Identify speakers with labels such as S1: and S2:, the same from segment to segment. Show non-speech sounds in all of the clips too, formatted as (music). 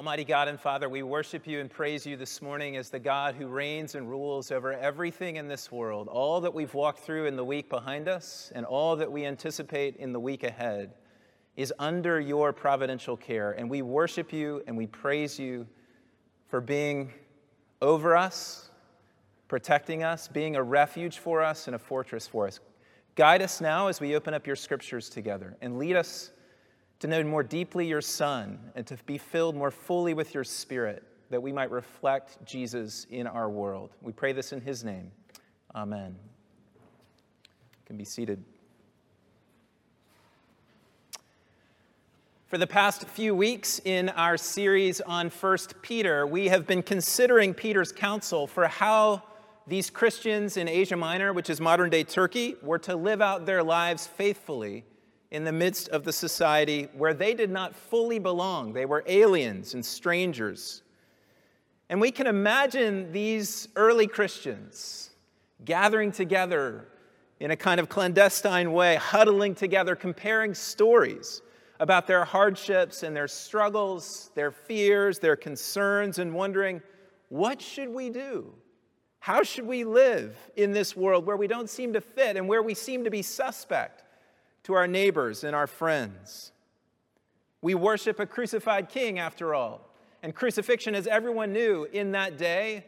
S1: Almighty God and Father, we worship you and praise you this morning as the God who reigns and rules over everything in this world, all that we've walked through in the week behind us, and all that we anticipate in the week ahead is under your providential care. And we worship you and we praise you for being over us, protecting us, being a refuge for us and a fortress for us. Guide us now as we open up your scriptures together and lead us to know more deeply your Son, and to be filled more fully with your Spirit, that we might reflect Jesus in our world. We pray this in his name. Amen. You can be seated. For the past few weeks in our series on 1 Peter, we have been considering Peter's counsel for how these Christians in Asia Minor, which is modern day Turkey, were to live out their lives faithfully in the midst of the society where they did not fully belong. They were aliens and strangers. And we can imagine these early Christians gathering together in a kind of clandestine way, huddling together, comparing stories about their hardships and their struggles, their fears, their concerns, and wondering, what should we do? How should we live in this world where we don't seem to fit and where we seem to be suspect? To our neighbors and our friends. We worship a crucified king, after all. And crucifixion, as everyone knew in that day,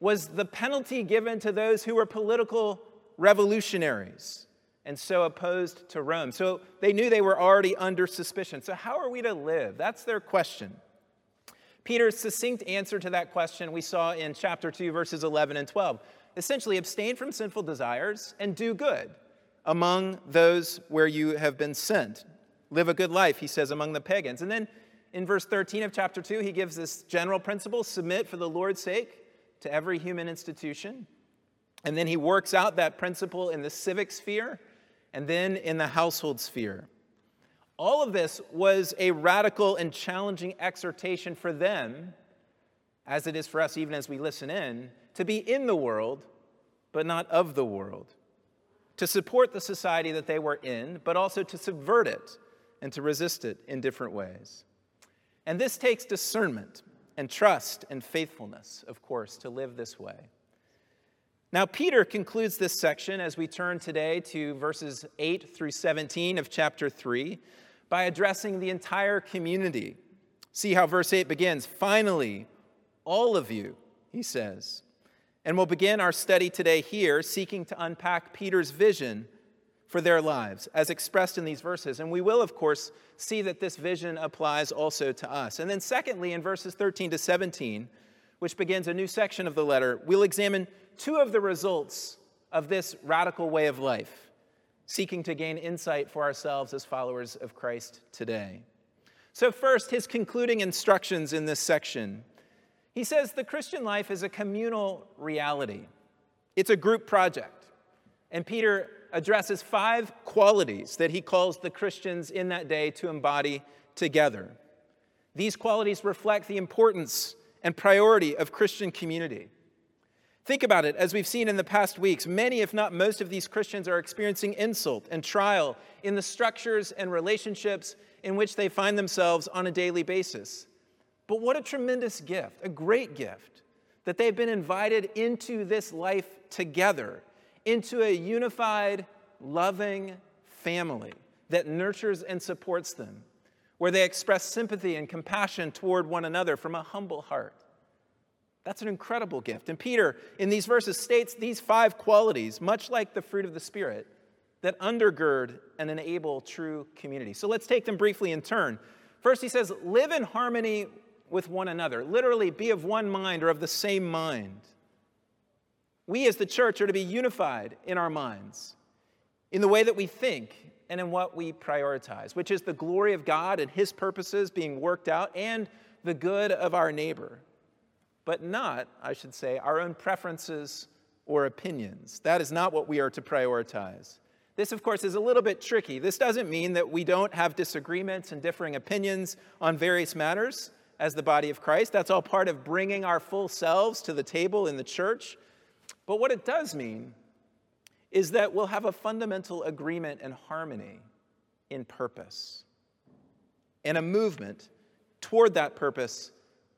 S1: was the penalty given to those who were political revolutionaries and so opposed to Rome. So they knew they were already under suspicion. So, how are we to live? That's their question. Peter's succinct answer to that question we saw in chapter 2, verses 11 and 12. Essentially, abstain from sinful desires and do good among those where you have been sent. Live a good life, he says, among the pagans. And then in verse 13 of chapter 2, he gives this general principle submit for the Lord's sake to every human institution. And then he works out that principle in the civic sphere and then in the household sphere. All of this was a radical and challenging exhortation for them, as it is for us, even as we listen in, to be in the world, but not of the world to support the society that they were in, but also to subvert it and to resist it in different ways. And this takes discernment and trust and faithfulness, of course, to live this way. Now, Peter concludes this section as we turn today to verses 8 through 17 of chapter 3 by addressing the entire community. See how verse 8 begins. Finally, all of you, he says, and we'll begin our study today here, seeking to unpack Peter's vision for their lives as expressed in these verses. And we will, of course, see that this vision applies also to us. And then, secondly, in verses 13 to 17, which begins a new section of the letter, we'll examine two of the results of this radical way of life, seeking to gain insight for ourselves as followers of Christ today. So, first, his concluding instructions in this section he says the Christian life is a communal reality, it's a group project. And Peter addresses five qualities that he calls the Christians in that day to embody together. These qualities reflect the importance and priority of Christian community. Think about it, as we've seen in the past weeks, many, if not most, of these Christians are experiencing insult and trial in the structures and relationships in which they find themselves on a daily basis. But what a tremendous gift, a great gift, that they've been invited into this life together, into a unified, loving family that nurtures and supports them, where they express sympathy and compassion toward one another from a humble heart. That's an incredible gift. And Peter, in these verses, states these five qualities, much like the fruit of the Spirit, that undergird and enable true community. So let's take them briefly in turn. First, he says, live in harmony with one another. Literally, be of one mind or of the same mind. We as the church are to be unified in our minds, in the way that we think and in what we prioritize, which is the glory of God and His purposes being worked out and the good of our neighbor, but not, I should say, our own preferences or opinions. That is not what we are to prioritize. This, of course, is a little bit tricky. This doesn't mean that we don't have disagreements and differing opinions on various matters as the body of Christ. That's all part of bringing our full selves to the table in the church. But what it does mean is that we'll have a fundamental agreement and harmony in purpose and a movement toward that purpose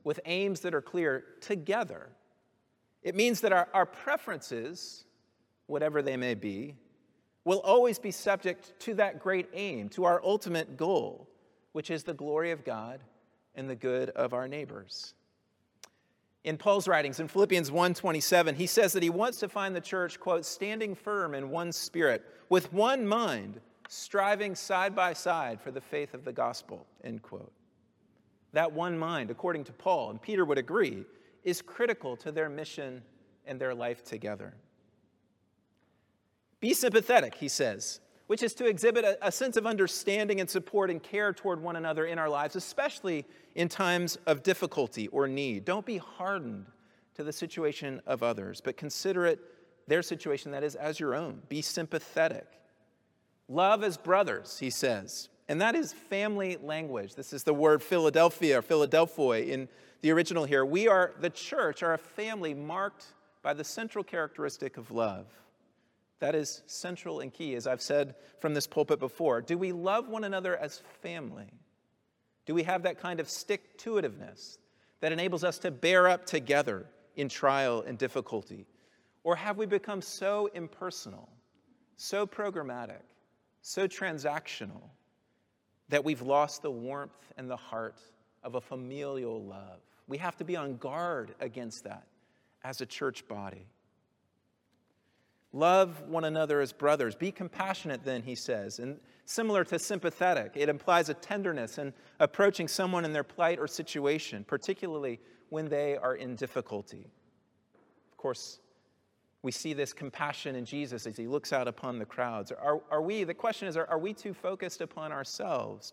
S1: with aims that are clear together. It means that our, our preferences, whatever they may be, will always be subject to that great aim, to our ultimate goal, which is the glory of God and the good of our neighbors. In Paul's writings in Philippians 1:27, he says that he wants to find the church quote standing firm in one spirit, with one mind, striving side by side for the faith of the gospel, end quote. That one mind, according to Paul, and Peter would agree, is critical to their mission and their life together. Be sympathetic, he says, which is to exhibit a, a, sense of understanding and support and care toward one another in our lives, especially in times of difficulty or need. Don't be hardened to the situation of others, but consider it their situation, that is, as your own. Be sympathetic. Love as brothers, he says. And that is family language. This is the word Philadelphia Philadelphoi in the original here. We are, the church, are a family marked by the central characteristic of love. That is central and key, as I've said from this pulpit before. Do we love one another as family? Do we have that kind of stick to itiveness that enables us to bear up together in trial and difficulty? Or have we become so impersonal, so programmatic, so transactional that we've lost the warmth and the heart of a familial love? We have to be on guard against that as a church body. Love one another as brothers. Be compassionate, then, he says. And similar to sympathetic, it implies a tenderness in approaching someone in their plight or situation, particularly when they are in difficulty. Of course, we see this compassion in Jesus as he looks out upon the crowds. Are, are we, the question is, are, are we too focused upon ourselves,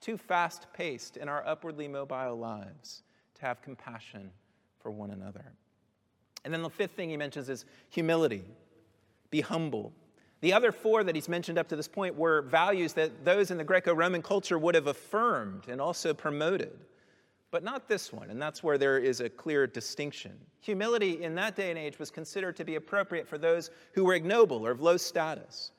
S1: too fast paced in our upwardly mobile lives to have compassion for one another? And then the fifth thing he mentions is humility be humble. The other four that he's mentioned up to this point were values that those in the Greco Roman culture would have affirmed and also promoted, but not this one, and that's where there is a clear distinction. Humility in that day and age was considered to be appropriate for those who were ignoble or of low status,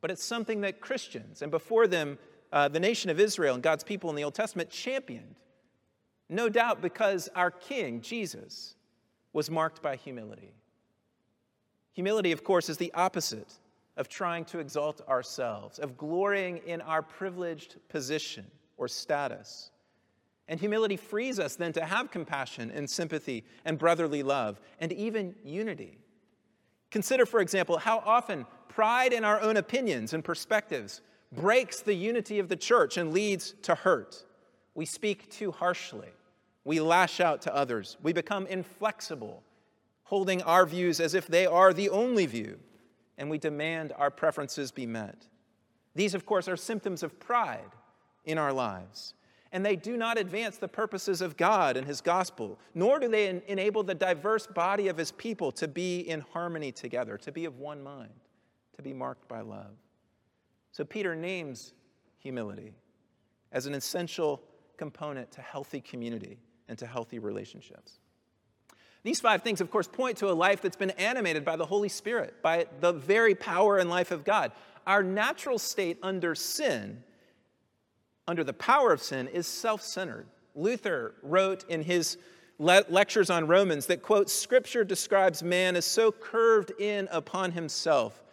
S1: but it's something that Christians, and before them, uh, the nation of Israel and God's people in the Old Testament championed. No doubt because our King, Jesus, was marked by humility. Humility, of course, is the opposite of trying to exalt ourselves, of glorying in our privileged position or status. And humility frees us then to have compassion and sympathy and brotherly love and even unity. Consider, for example, how often pride in our own opinions and perspectives breaks the unity of the church and leads to hurt. We speak too harshly. We lash out to others. We become inflexible holding our views as if they are the only view, and we demand our preferences be met. These, of course, are symptoms of pride in our lives, and they do not advance the purposes of God and His gospel, nor do they en- enable the diverse body of His people to be in harmony together, to be of one mind, to be marked by love. So Peter names humility as an essential component to healthy community and to healthy relationships. These five things, of course, point to a life that's been animated by the Holy Spirit, by the very power and life of God. Our natural state under sin, under the power of sin, is self centered. Luther wrote in his le- lectures on Romans that, quote, Scripture describes man as so curved in upon himself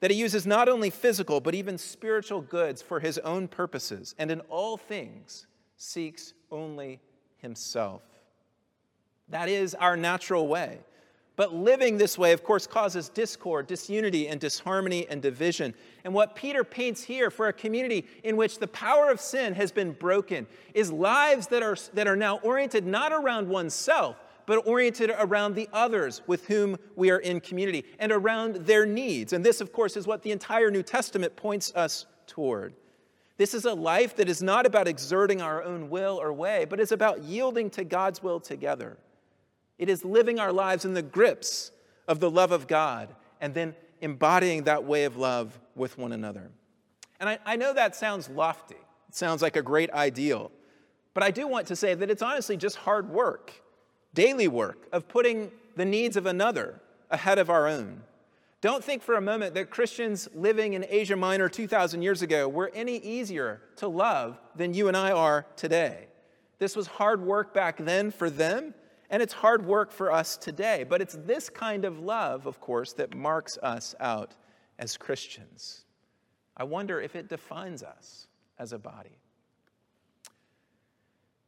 S1: that he uses not only physical but even spiritual goods for his own purposes, and in all things seeks only himself. That is our natural way. But living this way, of course, causes discord, disunity, and disharmony and division. And what Peter paints here for a community in which the power of sin has been broken is lives that are, that are now oriented not around oneself, but oriented around the others with whom we are in community and around their needs. And this, of course, is what the entire New Testament points us toward. This is a life that is not about exerting our own will or way, but is about yielding to God's will together. It is living our lives in the grips of the love of God and then embodying that way of love with one another. And I, I, know that sounds lofty, it sounds like a great ideal, but I do want to say that it's honestly just hard work, daily work of putting the needs of another ahead of our own. Don't think for a moment that Christians living in Asia Minor 2,000 years ago were any easier to love than you and I are today. This was hard work back then for them, and it's hard work for us today. But it's this kind of love, of course, that marks us out as Christians. I wonder if it defines us as a body.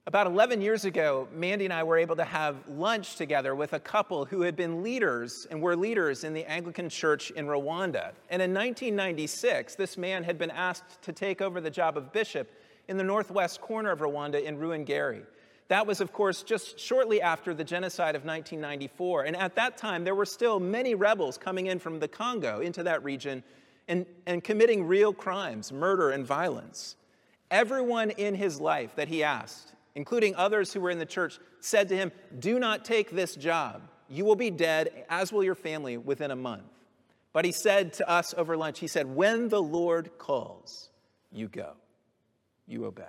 S1: About 11 years ago, Mandy and I were able to have lunch together with a couple who had been leaders and were leaders in the Anglican Church in Rwanda. And in 1996, this man had been asked to take over the job of bishop in the northwest corner of Rwanda in Ruhengeri. That was, of course, just shortly after the genocide of 1994. And at that time, there were still many rebels coming in from the Congo into that region and, and committing real crimes, murder, and violence. Everyone in his life that he asked, including others who were in the church, said to him, Do not take this job. You will be dead, as will your family, within a month. But he said to us over lunch, He said, When the Lord calls, you go, you obey.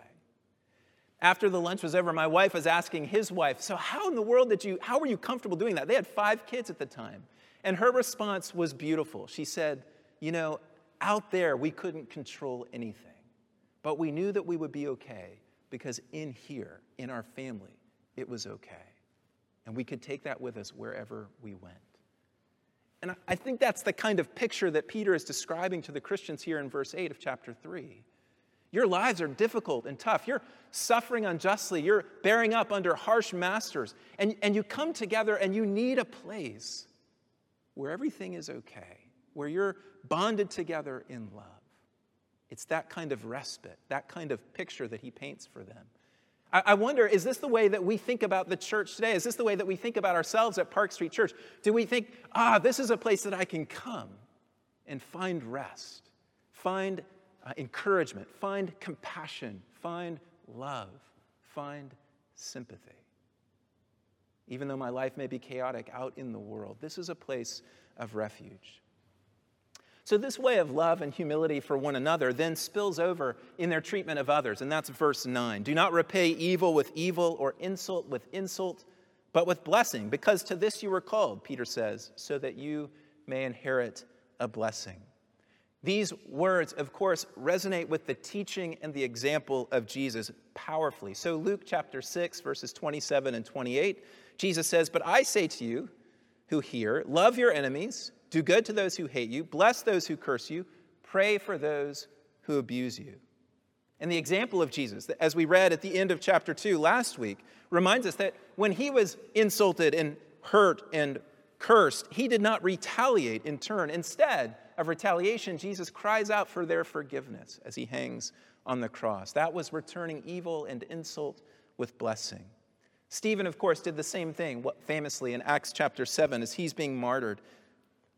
S1: After the lunch was over, my wife was asking his wife, So, how in the world did you, how were you comfortable doing that? They had five kids at the time. And her response was beautiful. She said, You know, out there we couldn't control anything, but we knew that we would be okay because in here, in our family, it was okay. And we could take that with us wherever we went. And I think that's the kind of picture that Peter is describing to the Christians here in verse 8 of chapter 3. Your lives are difficult and tough. You're suffering unjustly. You're bearing up under harsh masters. And, and you come together and you need a place where everything is okay, where you're bonded together in love. It's that kind of respite, that kind of picture that he paints for them. I, I wonder, is this the way that we think about the church today? Is this the way that we think about ourselves at Park Street Church? Do we think, ah, this is a place that I can come and find rest, find uh, encouragement, find compassion, find love, find sympathy? Even though my life may be chaotic out in the world, this is a place of refuge. So, this way of love and humility for one another then spills over in their treatment of others, and that's verse 9. Do not repay evil with evil or insult with insult, but with blessing, because to this you were called, Peter says, so that you may inherit a blessing. These words, of course, resonate with the teaching and the example of Jesus powerfully. So, Luke chapter 6, verses 27 and 28, Jesus says, But I say to you who hear, love your enemies. Do good to those who hate you, bless those who curse you, pray for those who abuse you. And the example of Jesus, as we read at the end of chapter 2 last week, reminds us that when he was insulted and hurt and cursed, he did not retaliate in turn. Instead of retaliation, Jesus cries out for their forgiveness as he hangs on the cross. That was returning evil and insult with blessing. Stephen, of course, did the same thing famously in Acts chapter 7 as he's being martyred.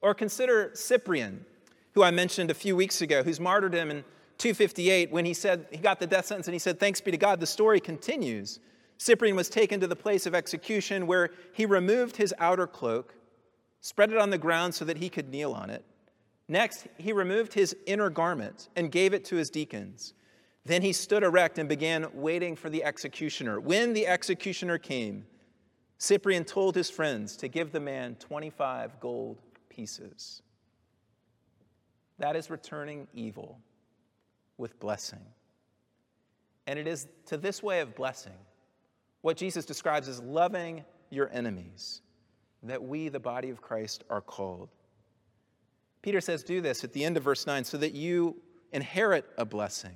S1: Or consider Cyprian, who I mentioned a few weeks ago, whose martyrdom in 258 when he said he got the death sentence and he said, Thanks be to God, the story continues. Cyprian was taken to the place of execution where he removed his outer cloak, spread it on the ground so that he could kneel on it. Next, he removed his inner garment and gave it to his deacons. Then he stood erect and began waiting for the executioner. When the executioner came, Cyprian told his friends to give the man 25 gold pieces. That is returning evil with blessing. And it is to this way of blessing, what Jesus describes as loving your enemies, that we, the body of Christ, are called. Peter says, Do this at the end of verse 9 so that you inherit a blessing.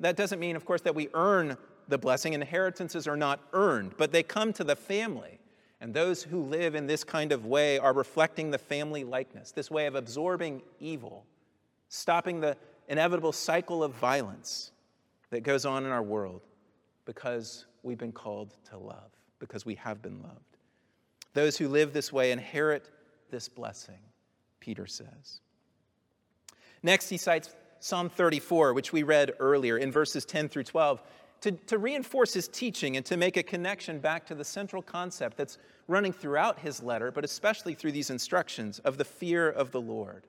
S1: That doesn't mean, of course, that we earn the blessing. Inheritances are not earned, but they come to the family. And those who live in this kind of way are reflecting the family likeness, this way of absorbing evil, stopping the inevitable cycle of violence that goes on in our world because we've been called to love, because we have been loved. Those who live this way inherit this blessing, Peter says. Next, he cites Psalm 34, which we read earlier in verses 10 through 12 to, to reinforce his teaching and to make a connection back to the central concept that's running throughout his letter, but especially through these instructions of the fear of the Lord,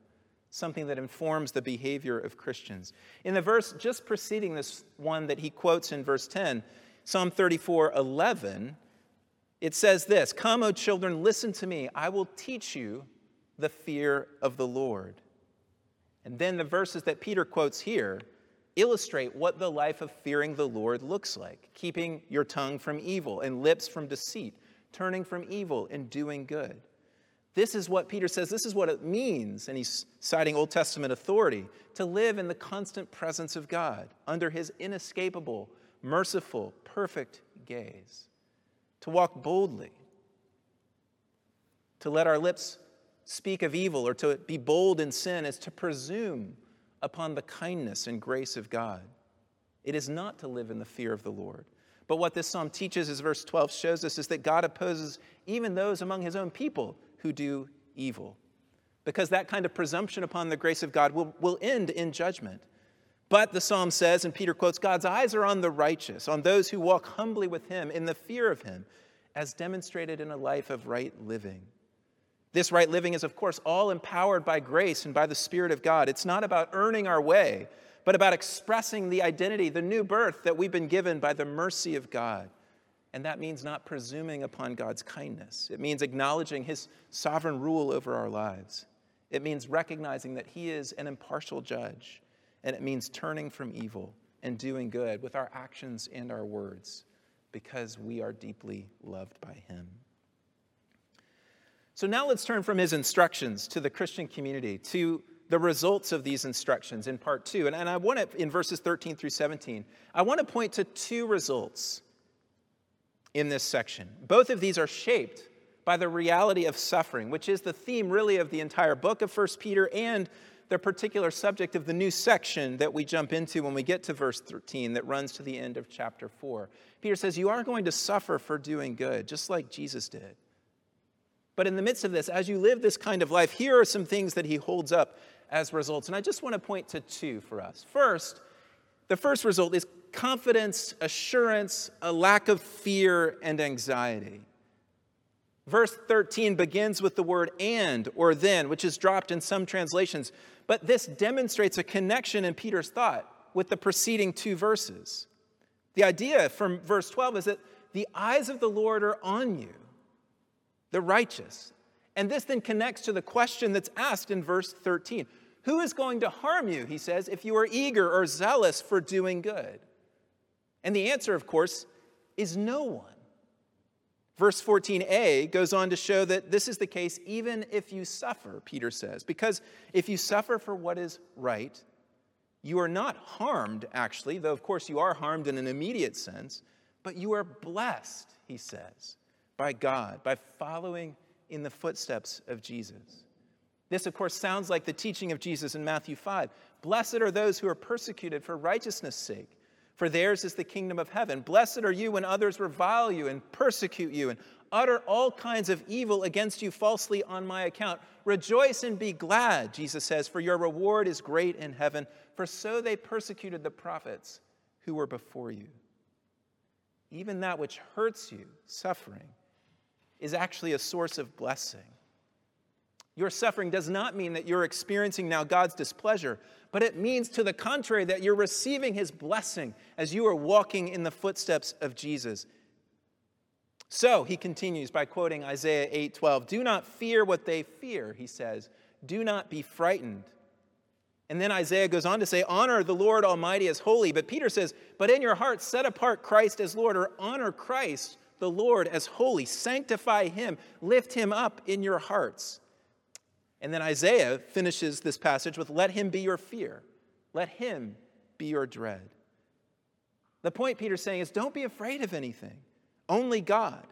S1: something that informs the behavior of Christians. In the verse just preceding this one that he quotes in verse 10, Psalm 34 11, it says this Come, O children, listen to me. I will teach you the fear of the Lord. And then the verses that Peter quotes here illustrate what the life of fearing the Lord looks like keeping your tongue from evil and lips from deceit, turning from evil and doing good. This is what Peter says, this is what it means, and he's citing Old Testament authority to live in the constant presence of God under his inescapable, merciful, perfect gaze, to walk boldly, to let our lips speak of evil or to be bold in sin is to presume upon the kindness and grace of God. It is not to live in the fear of the Lord. But what this psalm teaches, as verse 12 shows us, is that God opposes even those among his own people who do evil. Because that kind of presumption upon the grace of God will, will end in judgment. But the psalm says, and Peter quotes, God's eyes are on the righteous, on those who walk humbly with him in the fear of him, as demonstrated in a life of right living. This right living is, of course, all empowered by grace and by the Spirit of God. It's not about earning our way, but about expressing the identity, the new birth that we've been given by the mercy of God. And that means not presuming upon God's kindness. It means acknowledging His sovereign rule over our lives. It means recognizing that He is an impartial judge. And it means turning from evil and doing good with our actions and our words because we are deeply loved by Him. So now let's turn from his instructions to the Christian community, to the results of these instructions in part two. And, and I want to, in verses 13 through 17, I want to point to two results in this section. Both of these are shaped by the reality of suffering, which is the theme really of the entire book of 1 Peter and the particular subject of the new section that we jump into when we get to verse 13 that runs to the end of chapter 4. Peter says, You are going to suffer for doing good, just like Jesus did. But in the midst of this, as you live this kind of life, here are some things that he holds up as results. And I just want to point to two for us. First, the first result is confidence, assurance, a lack of fear and anxiety. Verse 13 begins with the word and or then, which is dropped in some translations, but this demonstrates a connection in Peter's thought with the preceding two verses. The idea from verse 12 is that the eyes of the Lord are on you the righteous. And this then connects to the question that's asked in verse 13 Who is going to harm you, he says, if you are eager or zealous for doing good? And the answer, of course, is no one. Verse 14a goes on to show that this is the case even if you suffer, Peter says, because if you suffer for what is right, you are not harmed, actually, though of course you are harmed in an immediate sense, but you are blessed, he says by God, by following in the footsteps of Jesus. This, of course, sounds like the teaching of Jesus in Matthew 5. Blessed are those who are persecuted for righteousness' sake, for theirs is the kingdom of heaven. Blessed are you when others revile you and persecute you and utter all kinds of evil against you falsely on my account. Rejoice and be glad, Jesus says, for your reward is great in heaven, for so they persecuted the prophets who were before you. Even that which hurts you, suffering, is actually a source of blessing. Your suffering does not mean that you're experiencing now God's displeasure, but it means to the contrary that you're receiving his blessing as you are walking in the footsteps of Jesus. So, he continues by quoting Isaiah 8:12, "Do not fear what they fear," he says. "Do not be frightened." And then Isaiah goes on to say, Honor the Lord Almighty as holy. But Peter says, But in your heart, set apart Christ as Lord, or honor Christ the Lord as holy, sanctify him, lift him up in your hearts. And then Isaiah finishes this passage with, Let him be your fear, let him be your dread. The point Peter's saying is, Don't be afraid of anything, only God.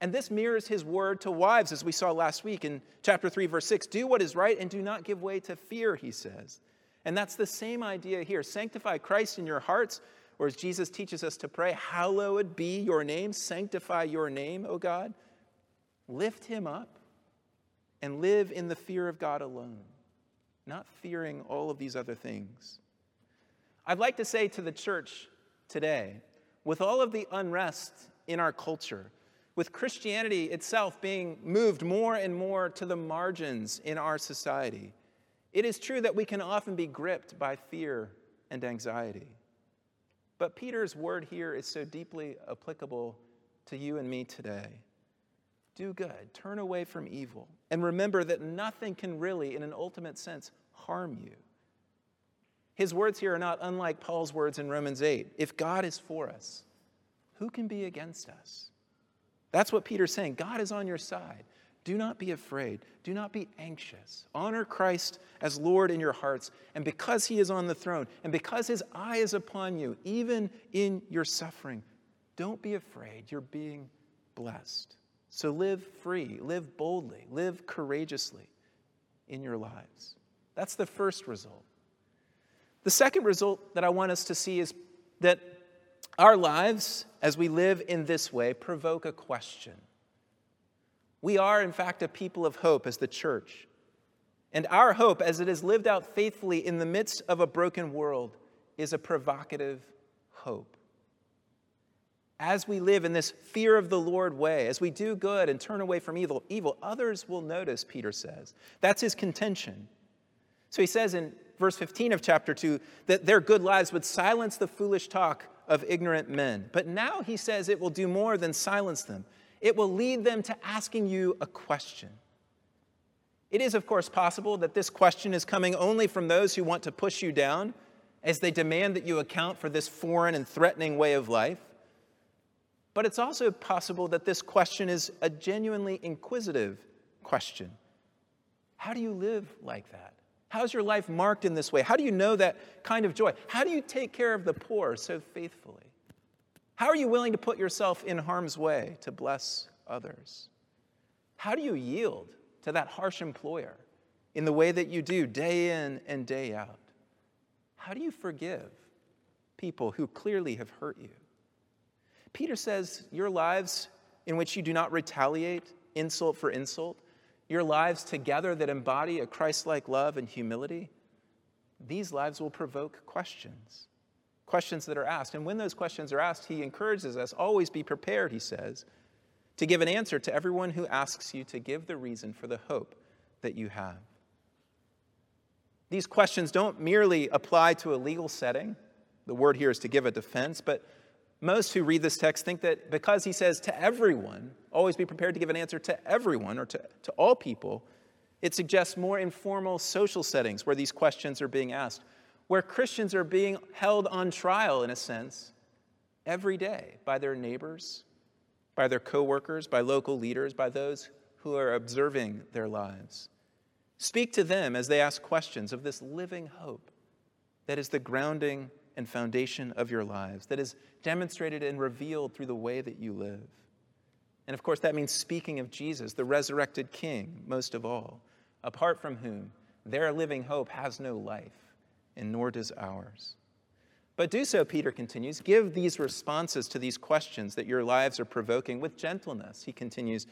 S1: And this mirrors his word to wives, as we saw last week in chapter 3, verse 6. Do what is right and do not give way to fear, he says. And that's the same idea here. Sanctify Christ in your hearts or as Jesus teaches us to pray, hallowed be your name, sanctify your name, O God. Lift him up and live in the fear of God alone, not fearing all of these other things. I'd like to say to the church today, with all of the unrest in our culture, with Christianity itself being moved more and more to the margins in our society, it is true that we can often be gripped by fear and anxiety. But Peter's word here is so deeply applicable to you and me today. Do good, turn away from evil, and remember that nothing can really, in an ultimate sense, harm you. His words here are not unlike Paul's words in Romans 8. If God is for us, who can be against us? That's what Peter's saying. God is on your side. Do not be afraid. Do not be anxious. Honor Christ as Lord in your hearts. And because he is on the throne, and because his eye is upon you, even in your suffering, don't be afraid. You're being blessed. So live free, live boldly, live courageously in your lives. That's the first result. The second result that I want us to see is that our lives, as we live in this way, provoke a question. We are, in fact, a people of hope as the church. And our hope, as it is lived out faithfully in the midst of a broken world, is a provocative hope. As we live in this fear of the Lord way, as we do good and turn away from evil, evil, others will notice, Peter says. That's his contention. So he says in verse 15 of chapter 2 that their good lives would silence the foolish talk of ignorant men. But now he says it will do more than silence them, it will lead them to asking you a question. It is, of course, possible that this question is coming only from those who want to push you down as they demand that you account for this foreign and threatening way of life. But it's also possible that this question is a genuinely inquisitive question. How do you live like that? How's your life marked in this way? How do you know that kind of joy? How do you take care of the poor so faithfully? How are you willing to put yourself in harm's way to bless others? How do you yield to that harsh employer in the way that you do day in and day out? How do you forgive people who clearly have hurt you? Peter says your lives in which you do not retaliate insult for insult, your lives together that embody a Christ like love and humility, these lives will provoke questions. Questions that are asked. And when those questions are asked, he encourages us always be prepared, he says, to give an answer to everyone who asks you to give the reason for the hope that you have. These questions don't merely apply to a legal setting. The word here is to give a defense, but most who read this text think that because he says to everyone, always be prepared to give an answer to everyone or to, to all people, it suggests more informal social settings where these questions are being asked, where Christians are being held on trial, in a sense, every day by their neighbors, by their coworkers, by local leaders, by those who are observing their lives. Speak to them as they ask questions of this living hope that is the grounding and foundation of your lives, that is demonstrated and revealed through the way that you live. And of course, that means speaking of Jesus, the resurrected King, most of all, apart from whom their living hope has no life, and nor does ours. But do so, Peter continues. Give these responses to these questions that your lives are provoking with gentleness, he continues,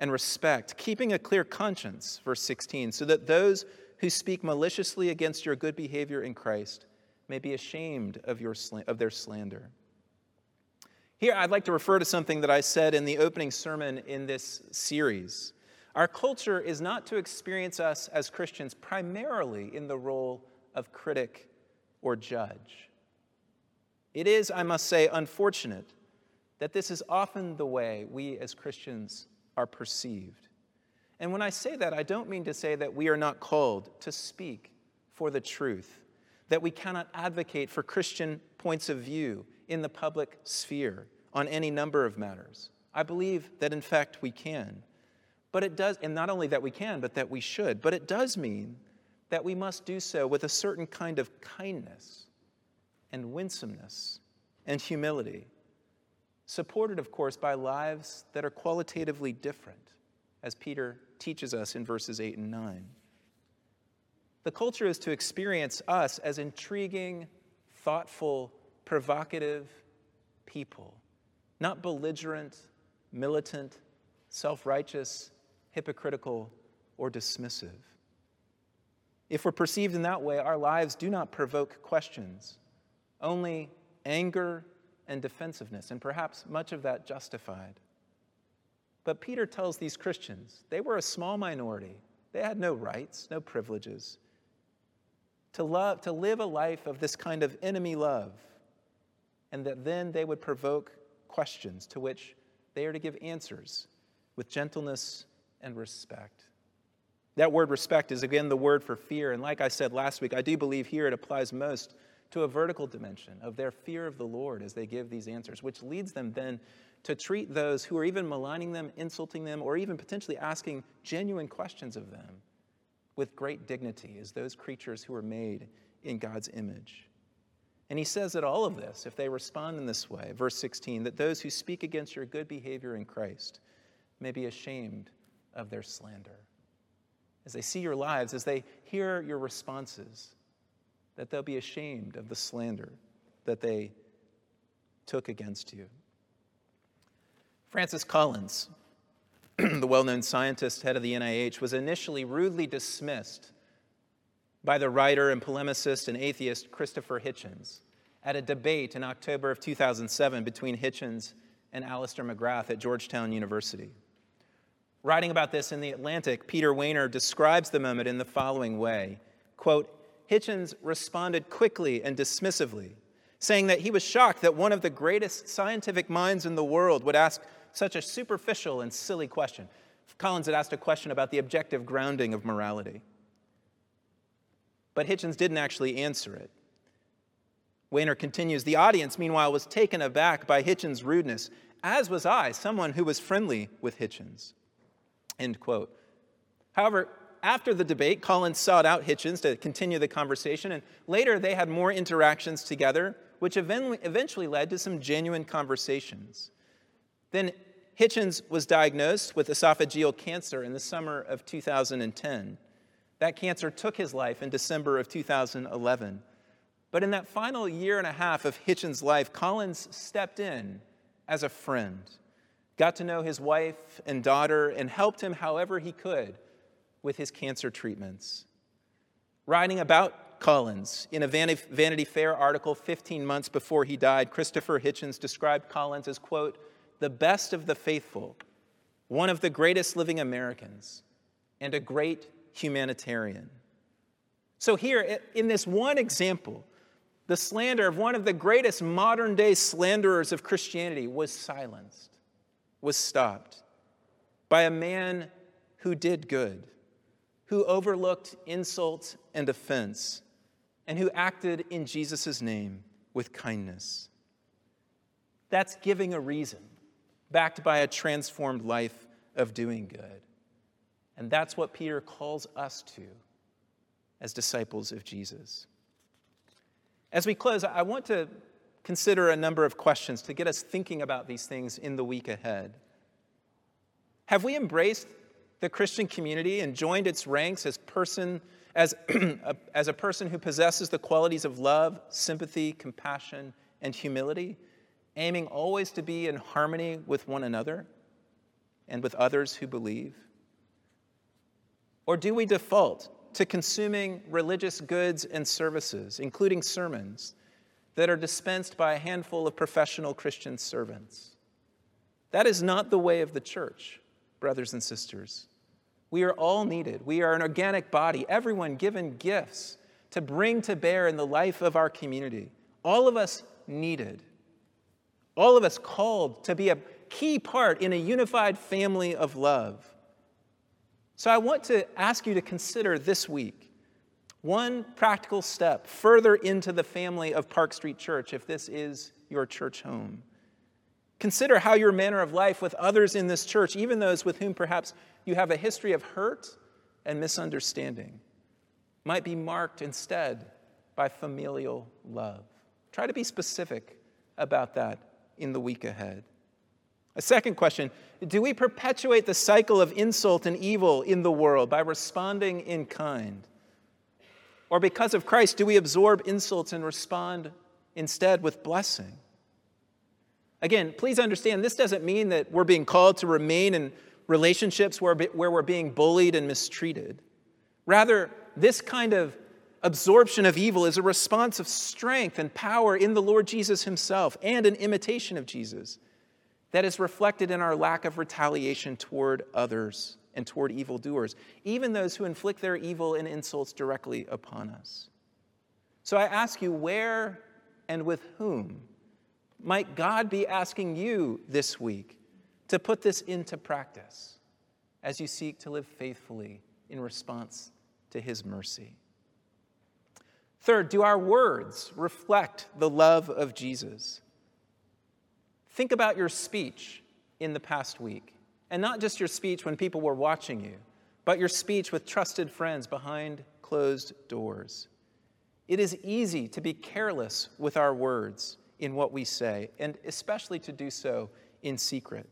S1: and respect, keeping a clear conscience, verse 16, so that those who speak maliciously against your good behavior in Christ may be ashamed of, your, of their slander. Here, I'd like to refer to something that I said in the opening sermon in this series. Our culture is not to experience us as Christians primarily in the role of critic or judge. It is, I must say, unfortunate that this is often the way we as Christians are perceived. And when I say that, I don't mean to say that we are not called to speak for the truth that we cannot advocate for Christian points of view in the public sphere on any number of matters. I believe that in fact we can. But it does, and not only that we can, but that we should, but it does mean that we must do so with a certain kind of kindness and winsomeness and humility, supported, of course, by lives that are qualitatively different, as Peter teaches us in verses 8 and 9. The culture is to experience us as intriguing, thoughtful, provocative people, not belligerent, militant, self righteous, hypocritical, or dismissive. If we're perceived in that way, our lives do not provoke questions, only anger and defensiveness, and perhaps much of that justified. But Peter tells these Christians they were a small minority. They had no rights, no privileges to, love, to live a life of this kind of enemy love, and that then they would provoke questions to which they are to give answers with gentleness and respect. That word respect is again the word for fear. And like I said last week, I do believe here it applies most to a vertical dimension of their fear of the Lord as they give these answers, which leads them then to treat those who are even maligning them, insulting them, or even potentially asking genuine questions of them with great dignity as those creatures who are made in God's image. And he says that all of this, if they respond in this way, verse 16, that those who speak against your good behavior in Christ may be ashamed of their slander. As they see your lives, as they hear your responses, that they'll be ashamed of the slander that they took against you. Francis Collins, (clears throat) the well known scientist, head of the NIH, was initially rudely dismissed by the writer and polemicist and atheist Christopher Hitchens at a debate in October of 2007 between Hitchens and Alister McGrath at Georgetown University. Writing about this in The Atlantic, Peter Wehner describes the moment in the following way quote, Hitchens responded quickly and dismissively, saying that he was shocked that one of the greatest scientific minds in the world would ask such a superficial and silly question. Collins had asked a question about the objective grounding of morality. But Hitchens didn't actually answer it. Wehner continues The audience, meanwhile, was taken aback by Hitchens' rudeness, as was I, someone who was friendly with Hitchens. End quote. However, after the debate, Collins sought out Hitchens to continue the conversation, and later they had more interactions together, which eventually led to some genuine conversations. Then Hitchens was diagnosed with esophageal cancer in the summer of 2010. That cancer took his life in December of 2011. But in that final year and a half of Hitchens' life, Collins stepped in as a friend, got to know his wife and daughter, and helped him however he could with his cancer treatments. Writing about Collins in a Vanity Fair article 15 months before he died, Christopher Hitchens described Collins as, quote, the best of the faithful, one of the greatest living Americans, and a great humanitarian. So, here, in this one example, the slander of one of the greatest modern day slanderers of Christianity was silenced, was stopped by a man who did good, who overlooked insult and offense, and who acted in Jesus' name with kindness. That's giving a reason backed by a transformed life of doing good. And that's what Peter calls us to as disciples of Jesus. As we close, I want to consider a number of questions to get us thinking about these things in the week ahead. Have we embraced the Christian community and joined its ranks as person as, (clears throat) as a person who possesses the qualities of love, sympathy, compassion, and humility? aiming always to be in harmony with one another and with others who believe? Or do we default to consuming religious goods and services, including sermons, that are dispensed by a handful of professional Christian servants? That is not the way of the church, brothers and sisters. We are all needed. We are an organic body, everyone given gifts to bring to bear in the life of our community. All of us needed. All of us called to be a key part in a unified family of love. So I want to ask you to consider this week one practical step further into the family of Park Street Church if this is your church home. Consider how your manner of life with others in this church, even those with whom perhaps you have a history of hurt and misunderstanding, might be marked instead by familial love. Try to be specific about that in the week ahead. A second question Do we perpetuate the cycle of insult and evil in the world by responding in kind? Or because of Christ, do we absorb insults and respond instead with blessing? Again, please understand this doesn't mean that we're being called to remain in relationships where, where we're being bullied and mistreated. Rather, this kind of absorption of evil is a response of strength and power in the Lord Jesus himself and an imitation of Jesus that is reflected in our lack of retaliation toward others and toward evildoers, even those who inflict their evil and insults directly upon us. So I ask you, where and with whom might God be asking you this week to put this into practice as you seek to live faithfully in response to his mercy. Third, do our words reflect the love of Jesus? Think about your speech in the past week, and not just your speech when people were watching you, but your speech with trusted friends behind closed doors. It is easy to be careless with our words in what we say, and especially to do so in secret.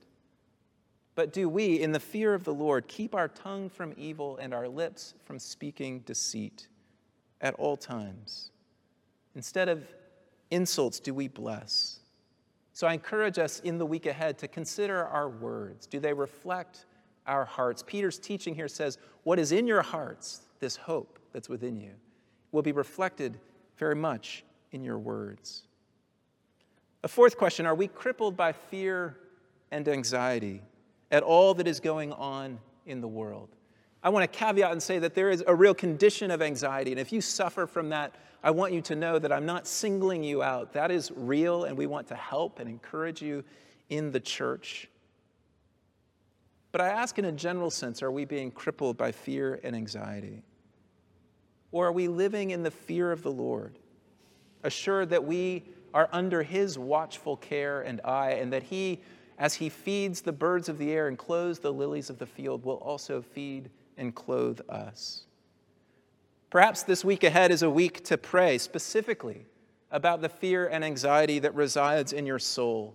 S1: But do we, in the fear of the Lord, keep our tongue from evil and our lips from speaking deceit at all times? Instead of insults, do we bless? So I encourage us in the week ahead to consider our words. Do they reflect our hearts? Peter's teaching here says, What is in your hearts, this hope that's within you, will be reflected very much in your words. A fourth question Are we crippled by fear and anxiety at all that is going on in the world? I want to caveat and say that there is a real condition of anxiety. And if you suffer from that, I want you to know that I'm not singling you out. That is real, and we want to help and encourage you in the church. But I ask in a general sense are we being crippled by fear and anxiety? Or are we living in the fear of the Lord, assured that we are under His watchful care and eye, and that He, as He feeds the birds of the air and clothes the lilies of the field, will also feed and clothe us? Perhaps this week ahead is a week to pray specifically about the fear and anxiety that resides in your soul,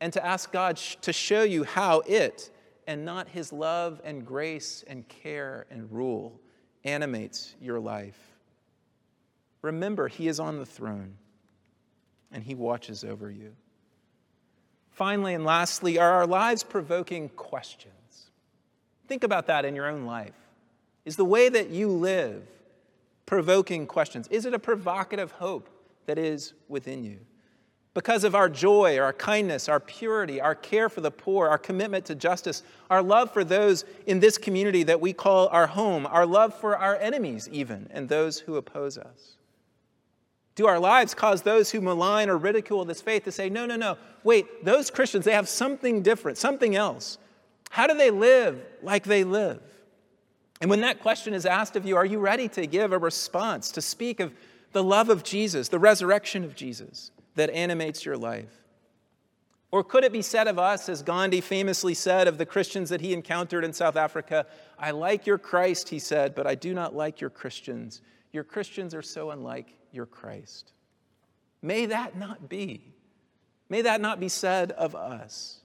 S1: and to ask God to show you how it, and not His love and grace and care and rule, animates your life. Remember, He is on the throne and He watches over you. Finally and lastly, are our lives provoking questions? Think about that in your own life. Is the way that you live provoking questions? Is it a provocative hope that is within you? Because of our joy, our kindness, our purity, our care for the poor, our commitment to justice, our love for those in this community that we call our home, our love for our enemies, even, and those who oppose us. Do our lives cause those who malign or ridicule this faith to say, no, no, no, wait, those Christians, they have something different, something else? How do they live like they live? And when that question is asked of you, are you ready to give a response, to speak of the love of Jesus, the resurrection of Jesus? that animates your life? Or could it be said of us, as Gandhi famously said of the Christians that he encountered in South Africa, I like your Christ, he said, but I do not like your Christians. Your Christians are so unlike your Christ. May that not be. May that not be said of us.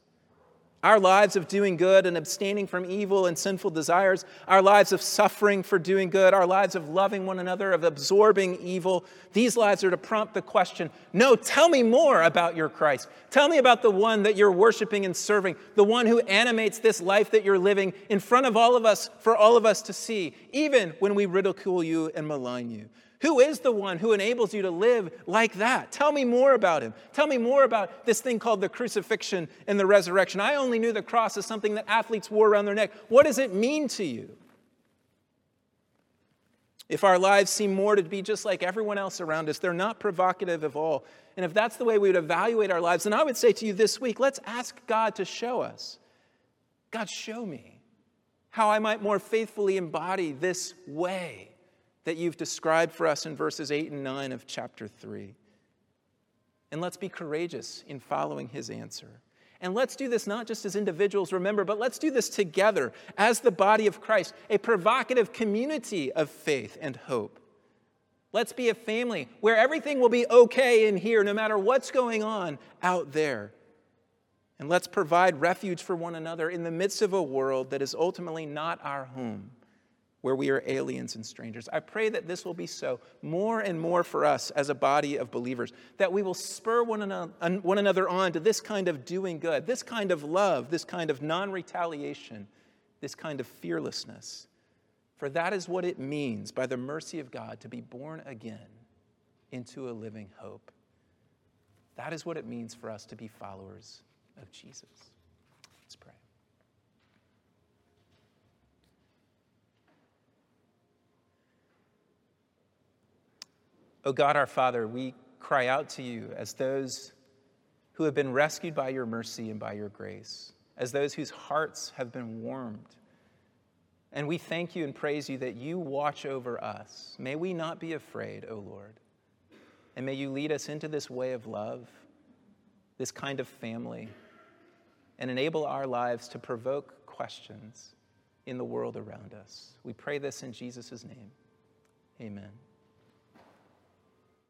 S1: Our lives of doing good and abstaining from evil and sinful desires, our lives of suffering for doing good, our lives of loving one another, of absorbing evil, these lives are to prompt the question no, tell me more about your Christ. Tell me about the one that you're worshiping and serving, the one who animates this life that you're living in front of all of us, for all of us to see, even when we ridicule you and malign you. Who is the one who enables you to live like that? Tell me more about him. Tell me more about this thing called the crucifixion and the resurrection. I only knew the cross as something that athletes wore around their neck. What does it mean to you? If our lives seem more to be just like everyone else around us, they're not provocative at all. And if that's the way we would evaluate our lives, then I would say to you this week, let's ask God to show us. God, show me how I might more faithfully embody this way that you've described for us in verses 8 and 9 of chapter 3. And let's be courageous in following his answer. And let's do this not just as individuals, remember, but let's do this together as the body of Christ, a provocative community of faith and hope. Let's be a family where everything will be okay in here, no matter what's going on out there. And let's provide refuge for one another in the midst of a world that is ultimately not our home where we are aliens and strangers. I pray that this will be so more and more for us as a body of believers, that we will spur one another, on to this kind of doing good, this kind of love, this kind of non retaliation, this kind of fearlessness. For that is what it means by the mercy of God to be born again into a living hope. That is what it means for us to be followers of Jesus. O oh God our Father, we cry out to you as those who have been rescued by your mercy and by your grace, as those whose hearts have been warmed And we thank you and praise you that you watch over us. May we not be afraid, O Lord. And may you lead us into this way of love, this kind of family, and enable our lives to provoke questions in the world around us. We pray this in Jesus' name. Amen.